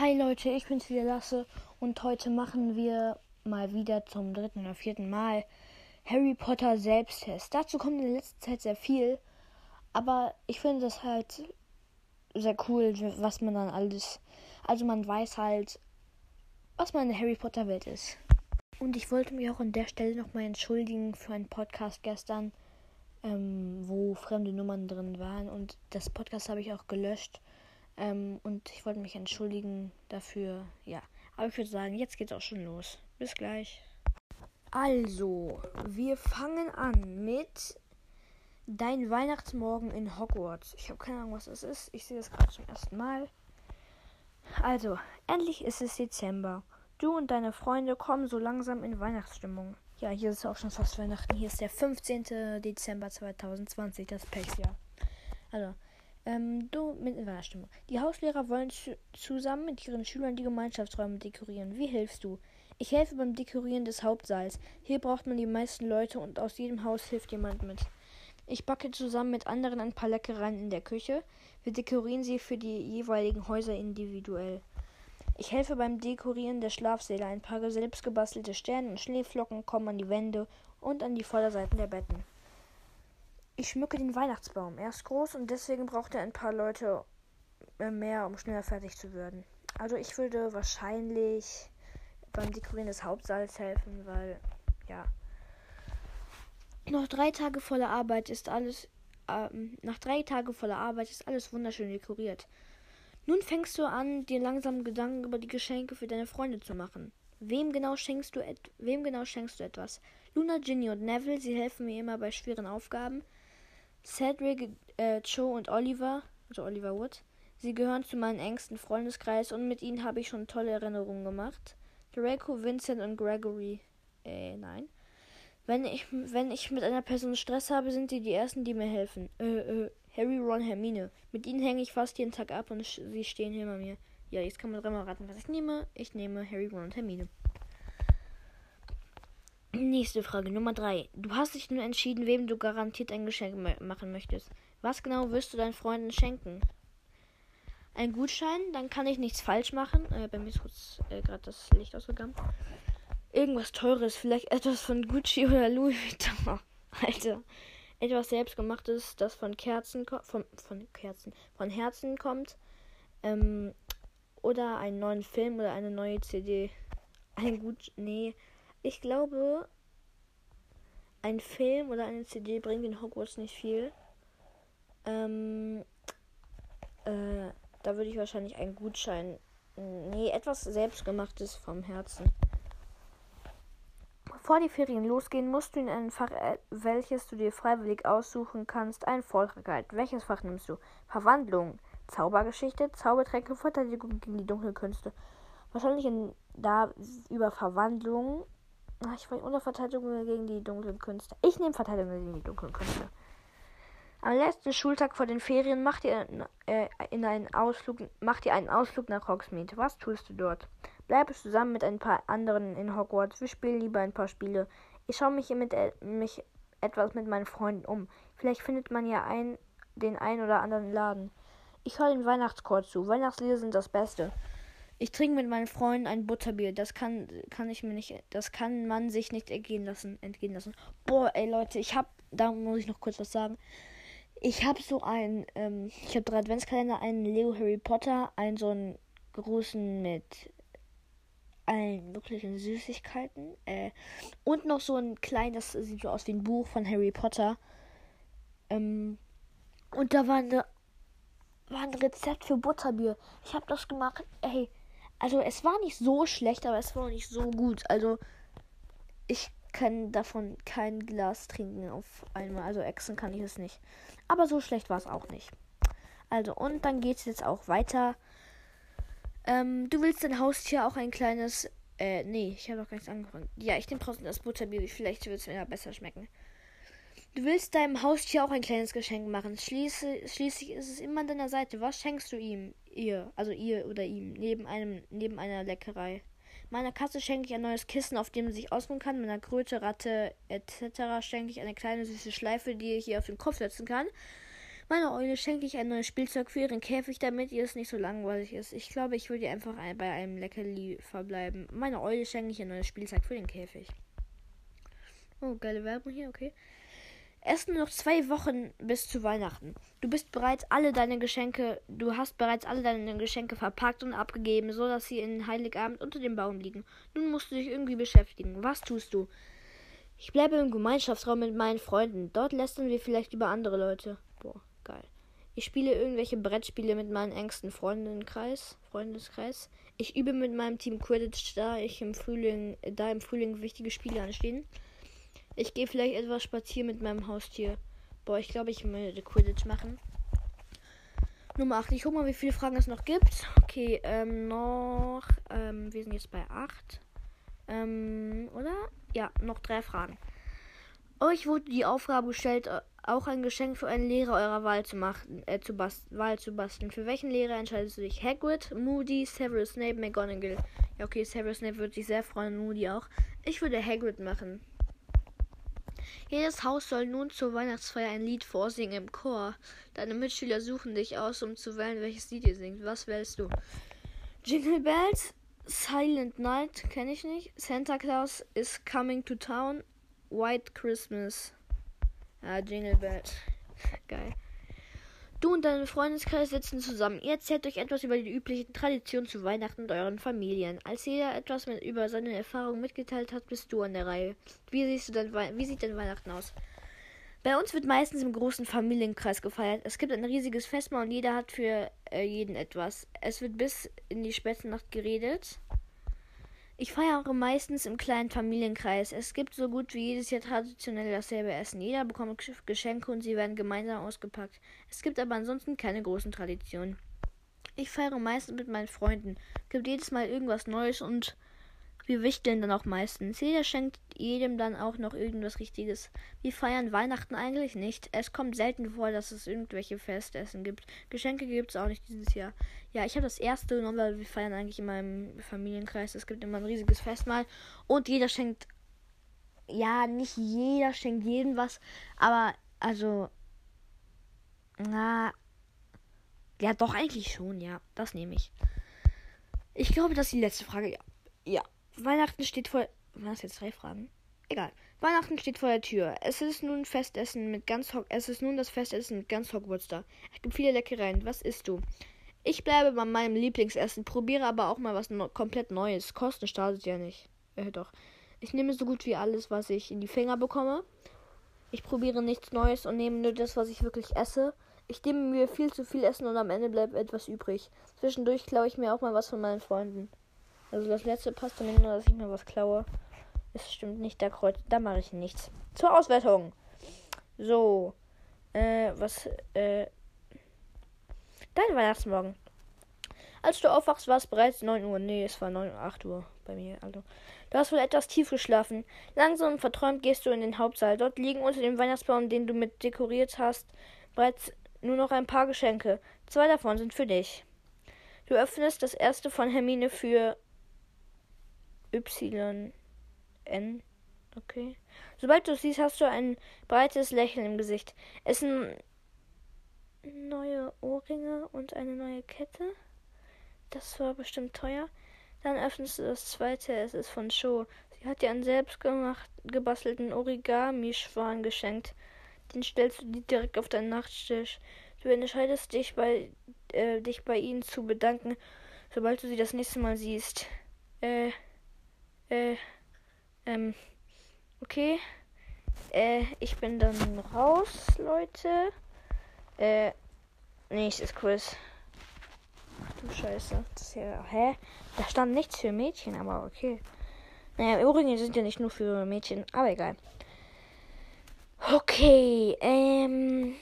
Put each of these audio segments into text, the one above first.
Hi Leute, ich bin's wieder Lasse und heute machen wir mal wieder zum dritten oder vierten Mal Harry Potter Selbsttest. Dazu kommt in letzter Zeit sehr viel, aber ich finde das halt sehr cool, was man dann alles, also man weiß halt, was man in der Harry Potter Welt ist. Und ich wollte mich auch an der Stelle nochmal entschuldigen für einen Podcast gestern, ähm, wo fremde Nummern drin waren und das Podcast habe ich auch gelöscht ähm, und ich wollte mich entschuldigen dafür. Ja, aber ich würde sagen, jetzt geht's auch schon los. Bis gleich. Also, wir fangen an mit Dein Weihnachtsmorgen in Hogwarts. Ich habe keine Ahnung, was das ist. Ich sehe das gerade zum ersten Mal. Also, endlich ist es Dezember. Du und deine Freunde kommen so langsam in Weihnachtsstimmung. Ja, hier ist auch schon fast Weihnachten. Hier ist der 15. Dezember 2020, das Pechsjahr. Also, ähm, du mit Überstimmung. Die Hauslehrer wollen zusammen mit ihren Schülern die Gemeinschaftsräume dekorieren. Wie hilfst du? Ich helfe beim Dekorieren des Hauptsaals. Hier braucht man die meisten Leute und aus jedem Haus hilft jemand mit. Ich backe zusammen mit anderen ein paar Leckereien in der Küche. Wir dekorieren sie für die jeweiligen Häuser individuell. Ich helfe beim Dekorieren der Schlafsäle. Ein paar selbstgebastelte Sterne und Schneeflocken kommen an die Wände und an die Vorderseiten der Betten. Ich schmücke den Weihnachtsbaum. Er ist groß und deswegen braucht er ein paar Leute äh, mehr, um schneller fertig zu werden. Also ich würde wahrscheinlich beim Dekorieren des Hauptsaals helfen, weil ja. Noch drei Tage voller Arbeit ist alles. Ähm, nach drei Tagen voller Arbeit ist alles wunderschön dekoriert. Nun fängst du an, dir langsam Gedanken über die Geschenke für deine Freunde zu machen. Wem genau schenkst du, wem genau schenkst du etwas? Luna, Ginny und Neville, sie helfen mir immer bei schweren Aufgaben. Cedric, äh, Joe und Oliver, also Oliver Wood, sie gehören zu meinem engsten Freundeskreis und mit ihnen habe ich schon tolle Erinnerungen gemacht. Draco, Vincent und Gregory, äh, nein. Wenn ich, wenn ich mit einer Person Stress habe, sind die die ersten, die mir helfen. Äh, äh, Harry, Ron, Hermine. Mit ihnen hänge ich fast jeden Tag ab und sie stehen hinter mir. Ja, jetzt kann man dreimal raten, was ich nehme. Ich nehme Harry, Ron und Hermine. Nächste Frage, Nummer 3. Du hast dich nun entschieden, wem du garantiert ein Geschenk machen möchtest. Was genau wirst du deinen Freunden schenken? Ein Gutschein, dann kann ich nichts falsch machen. Äh, bei mir ist kurz äh, gerade das Licht ausgegangen. Irgendwas Teures, vielleicht etwas von Gucci oder Louis Vuitton. Alter. Etwas selbstgemachtes, das von Kerzen von, von Kerzen, von Herzen kommt. Ähm, oder einen neuen Film oder eine neue CD. Ein gut. Nee. Ich glaube, ein Film oder eine CD bringt in Hogwarts nicht viel. Ähm, äh, da würde ich wahrscheinlich einen Gutschein. Nee, etwas selbstgemachtes vom Herzen. Bevor die Ferien losgehen, musst du in ein Fach, äh, welches du dir freiwillig aussuchen kannst, einen Vortrag halten. Welches Fach nimmst du? Verwandlung, Zaubergeschichte, Zaubertränke, Verteidigung gegen die Dunkelkünste. Wahrscheinlich in, da über Verwandlung Ach, ich war unter Verteidigung gegen die dunklen Künste. Ich nehme Verteidigung gegen die dunklen Künste. Am letzten Schultag vor den Ferien macht ihr, äh, in einen Ausflug, macht ihr einen Ausflug nach Hogsmeade. Was tust du dort? Bleibst zusammen mit ein paar anderen in Hogwarts. Wir spielen lieber ein paar Spiele. Ich schaue mich, mit, äh, mich etwas mit meinen Freunden um. Vielleicht findet man ja ein, den ein oder anderen Laden. Ich höre den Weihnachtschor zu. Weihnachtslieder sind das Beste. Ich trinke mit meinen Freunden ein Butterbier. Das kann, kann ich mir nicht, das kann man sich nicht entgehen lassen, entgehen lassen. Boah, ey Leute, ich hab, da muss ich noch kurz was sagen. Ich habe so ein, ähm, ich habe drei Adventskalender, einen Leo Harry Potter, einen so einen großen mit allen wirklichen Süßigkeiten, äh, und noch so ein kleines, das sieht so aus wie ein Buch von Harry Potter. Ähm, und da war eine war ein Rezept für Butterbier. Ich habe das gemacht. Ey, also es war nicht so schlecht, aber es war auch nicht so gut. Also ich kann davon kein Glas trinken auf einmal. Also Echsen kann ich es nicht. Aber so schlecht war es auch nicht. Also und dann geht es jetzt auch weiter. Ähm, du willst dein Haustier auch ein kleines. Äh, nee, ich habe noch gar nichts angefangen. Ja, ich nehme trotzdem das Butterbier. Vielleicht wird es mir ja besser schmecken. Du willst deinem Haustier auch ein kleines Geschenk machen. Schließe, schließlich ist es immer an deiner Seite. Was schenkst du ihm, ihr, also ihr oder ihm, neben einem, neben einer Leckerei? Meiner Katze schenke ich ein neues Kissen, auf dem sie sich ausruhen kann. Meiner Kröte, Ratte etc. schenke ich eine kleine süße Schleife, die ich hier auf den Kopf setzen kann. Meiner Eule schenke ich ein neues Spielzeug für ihren Käfig, damit ihr es nicht so langweilig ist. Ich glaube, ich würde einfach bei einem Leckerli verbleiben. Meiner Eule schenke ich ein neues Spielzeug für den Käfig. Oh, geile Werbung hier, okay. Es sind noch zwei Wochen bis zu Weihnachten. Du bist bereits alle deine Geschenke, du hast bereits alle deine Geschenke verpackt und abgegeben, so dass sie in Heiligabend unter dem Baum liegen. Nun musst du dich irgendwie beschäftigen. Was tust du? Ich bleibe im Gemeinschaftsraum mit meinen Freunden. Dort lästern wir vielleicht über andere Leute. Boah, geil. Ich spiele irgendwelche Brettspiele mit meinen engsten Freundenkreis, Freundeskreis. Ich übe mit meinem Team Quidditch, da ich im Frühling, da im Frühling wichtige Spiele anstehen. Ich gehe vielleicht etwas spazieren mit meinem Haustier. Boah, ich glaube, ich möchte Quidditch machen. Nummer 8. Ich guck mal, wie viele Fragen es noch gibt. Okay, ähm, noch. Ähm, wir sind jetzt bei 8. Ähm, oder? Ja, noch drei Fragen. Euch wurde die Aufgabe gestellt, äh, auch ein Geschenk für einen Lehrer eurer Wahl zu machen, äh, zu basteln, Wahl zu basteln. Für welchen Lehrer entscheidest du dich? Hagrid, Moody, Severus Snape, McGonagall. Ja, okay, Severus Snape würde sich sehr freuen, Moody auch. Ich würde Hagrid machen. Jedes Haus soll nun zur Weihnachtsfeier ein Lied vorsingen im Chor. Deine Mitschüler suchen dich aus, um zu wählen, welches Lied ihr singt. Was wählst du? Jingle Bells, Silent Night, kenne ich nicht. Santa Claus is coming to town. White Christmas. Ah, Jingle Bells. Geil. Du und dein Freundeskreis sitzen zusammen. Ihr erzählt euch etwas über die üblichen Traditionen zu Weihnachten mit euren Familien. Als jeder etwas mit, über seine Erfahrungen mitgeteilt hat, bist du an der Reihe. Wie, siehst du denn, wie sieht denn Weihnachten aus? Bei uns wird meistens im großen Familienkreis gefeiert. Es gibt ein riesiges Festmahl und jeder hat für äh, jeden etwas. Es wird bis in die späte Nacht geredet. Ich feiere meistens im kleinen Familienkreis. Es gibt so gut wie jedes Jahr traditionell dasselbe Essen. Jeder bekommt Geschenke und sie werden gemeinsam ausgepackt. Es gibt aber ansonsten keine großen Traditionen. Ich feiere meistens mit meinen Freunden. Es gibt jedes Mal irgendwas Neues und wir wichteln dann auch meistens. Jeder schenkt jedem dann auch noch irgendwas Richtiges. Wir feiern Weihnachten eigentlich nicht. Es kommt selten vor, dass es irgendwelche Festessen gibt. Geschenke gibt es auch nicht dieses Jahr. Ja, ich habe das erste genommen, weil wir feiern eigentlich immer im Familienkreis. Es gibt immer ein riesiges Festmahl und jeder schenkt. Ja, nicht jeder schenkt jedem was, aber also. Na. Ja, doch, eigentlich schon, ja. Das nehme ich. Ich glaube, das ist die letzte Frage. Ja. Ja. Weihnachten steht vor. Was jetzt drei Fragen? Egal. Weihnachten steht vor der Tür. Es ist nun Festessen mit ganz Ho Es ist nun das Festessen mit ganz Hogwarts da. Es gibt viele Leckereien. Was isst du? Ich bleibe bei meinem Lieblingsessen, probiere aber auch mal was no komplett Neues. Kosten startet ja nicht. Äh, doch. Ich nehme so gut wie alles, was ich in die Finger bekomme. Ich probiere nichts Neues und nehme nur das, was ich wirklich esse. Ich nehme mir viel zu viel Essen und am Ende bleibt etwas übrig. Zwischendurch klaue ich mir auch mal was von meinen Freunden. Also das letzte passt zumindest nur, dass ich mir was klaue. Es stimmt nicht, da kreuz, da mache ich nichts. Zur Auswertung. So. Äh, was, äh. Dein Weihnachtsmorgen. Als du aufwachst, war es bereits 9 Uhr. Nee, es war 9, 8 Uhr bei mir. Also. Du hast wohl etwas tief geschlafen. Langsam und verträumt gehst du in den Hauptsaal. Dort liegen unter dem Weihnachtsbaum, den du mit dekoriert hast, bereits nur noch ein paar Geschenke. Zwei davon sind für dich. Du öffnest das erste von Hermine für Y. N. Okay. Sobald du siehst, hast du ein breites Lächeln im Gesicht. Es sind neue Ohrringe und eine neue Kette. Das war bestimmt teuer. Dann öffnest du das zweite. Es ist von Show. Sie hat dir einen selbstgemacht gebastelten Origami-Schwan geschenkt. Den stellst du dir direkt auf deinen Nachttisch. Du entscheidest dich bei, äh, dich bei ihnen zu bedanken, sobald du sie das nächste Mal siehst. Äh, äh, ähm, okay. Äh, ich bin dann raus, Leute. Äh, nächstes Quiz. Ach du Scheiße. Das ja, hä? Da stand nichts für Mädchen, aber okay. Naja, Ohrringe sind ja nicht nur für Mädchen, aber egal. Okay, ähm.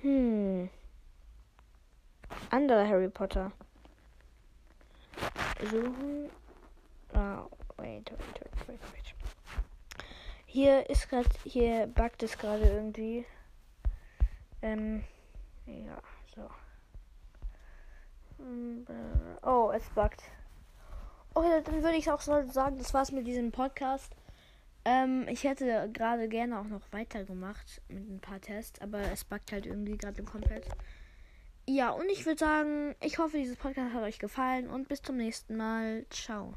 Hm. Anderer Harry Potter. Suchen. Ah, Wait, wait, wait, wait, wait. Hier ist gerade, hier buggt es gerade irgendwie. Ähm, ja, so. Oh, es buggt. Oh, dann würde ich auch sagen, das war's mit diesem Podcast. Ähm, ich hätte gerade gerne auch noch weitergemacht mit ein paar Tests, aber es backt halt irgendwie gerade komplett. Ja, und ich würde sagen, ich hoffe, dieses Podcast hat euch gefallen und bis zum nächsten Mal. Ciao.